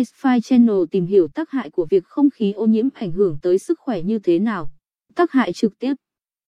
iSpy Channel tìm hiểu tác hại của việc không khí ô nhiễm ảnh hưởng tới sức khỏe như thế nào. Tác hại trực tiếp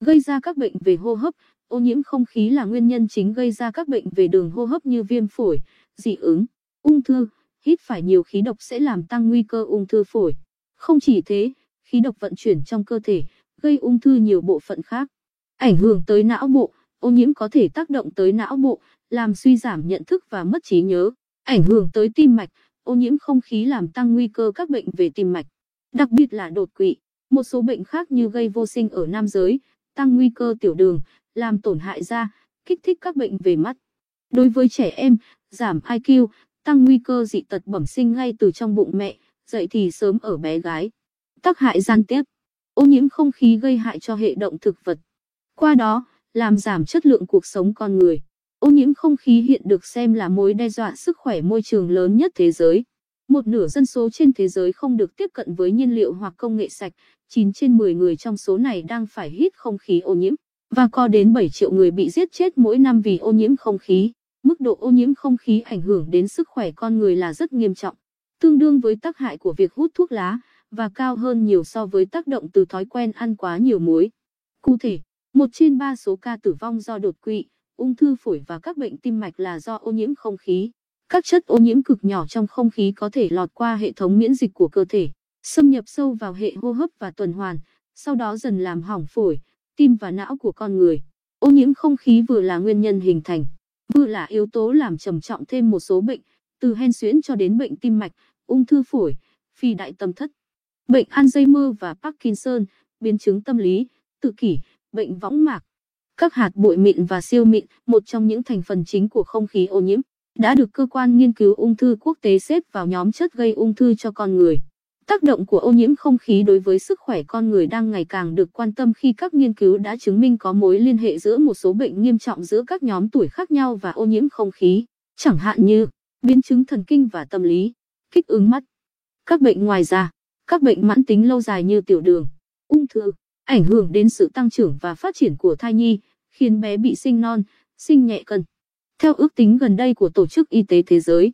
gây ra các bệnh về hô hấp, ô nhiễm không khí là nguyên nhân chính gây ra các bệnh về đường hô hấp như viêm phổi, dị ứng, ung thư, hít phải nhiều khí độc sẽ làm tăng nguy cơ ung thư phổi. Không chỉ thế, khí độc vận chuyển trong cơ thể, gây ung thư nhiều bộ phận khác. Ảnh hưởng tới não bộ, ô nhiễm có thể tác động tới não bộ, làm suy giảm nhận thức và mất trí nhớ. Ảnh hưởng tới tim mạch, ô nhiễm không khí làm tăng nguy cơ các bệnh về tim mạch, đặc biệt là đột quỵ. Một số bệnh khác như gây vô sinh ở nam giới, tăng nguy cơ tiểu đường, làm tổn hại da, kích thích các bệnh về mắt. Đối với trẻ em, giảm IQ, tăng nguy cơ dị tật bẩm sinh ngay từ trong bụng mẹ, dậy thì sớm ở bé gái. Tác hại gian tiếp, ô nhiễm không khí gây hại cho hệ động thực vật. Qua đó, làm giảm chất lượng cuộc sống con người. Ô nhiễm không khí hiện được xem là mối đe dọa sức khỏe môi trường lớn nhất thế giới. Một nửa dân số trên thế giới không được tiếp cận với nhiên liệu hoặc công nghệ sạch, 9 trên 10 người trong số này đang phải hít không khí ô nhiễm, và có đến 7 triệu người bị giết chết mỗi năm vì ô nhiễm không khí. Mức độ ô nhiễm không khí ảnh hưởng đến sức khỏe con người là rất nghiêm trọng, tương đương với tác hại của việc hút thuốc lá, và cao hơn nhiều so với tác động từ thói quen ăn quá nhiều muối. Cụ thể, một trên ba số ca tử vong do đột quỵ, ung thư phổi và các bệnh tim mạch là do ô nhiễm không khí. Các chất ô nhiễm cực nhỏ trong không khí có thể lọt qua hệ thống miễn dịch của cơ thể, xâm nhập sâu vào hệ hô hấp và tuần hoàn, sau đó dần làm hỏng phổi, tim và não của con người. Ô nhiễm không khí vừa là nguyên nhân hình thành, vừa là yếu tố làm trầm trọng thêm một số bệnh, từ hen suyễn cho đến bệnh tim mạch, ung thư phổi, phi đại tâm thất, bệnh Alzheimer và Parkinson, biến chứng tâm lý, tự kỷ, bệnh võng mạc. Các hạt bụi mịn và siêu mịn, một trong những thành phần chính của không khí ô nhiễm, đã được cơ quan nghiên cứu ung thư quốc tế xếp vào nhóm chất gây ung thư cho con người. Tác động của ô nhiễm không khí đối với sức khỏe con người đang ngày càng được quan tâm khi các nghiên cứu đã chứng minh có mối liên hệ giữa một số bệnh nghiêm trọng giữa các nhóm tuổi khác nhau và ô nhiễm không khí, chẳng hạn như biến chứng thần kinh và tâm lý, kích ứng mắt. Các bệnh ngoài da, các bệnh mãn tính lâu dài như tiểu đường, ung thư, ảnh hưởng đến sự tăng trưởng và phát triển của thai nhi, khiến bé bị sinh non, sinh nhẹ cân. Theo ước tính gần đây của Tổ chức Y tế Thế giới,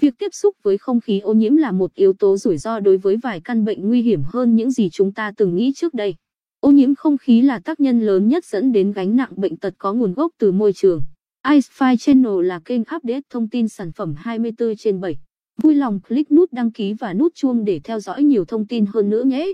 việc tiếp xúc với không khí ô nhiễm là một yếu tố rủi ro đối với vài căn bệnh nguy hiểm hơn những gì chúng ta từng nghĩ trước đây. Ô nhiễm không khí là tác nhân lớn nhất dẫn đến gánh nặng bệnh tật có nguồn gốc từ môi trường. iSpy Channel là kênh update thông tin sản phẩm 24 trên 7. Vui lòng click nút đăng ký và nút chuông để theo dõi nhiều thông tin hơn nữa nhé.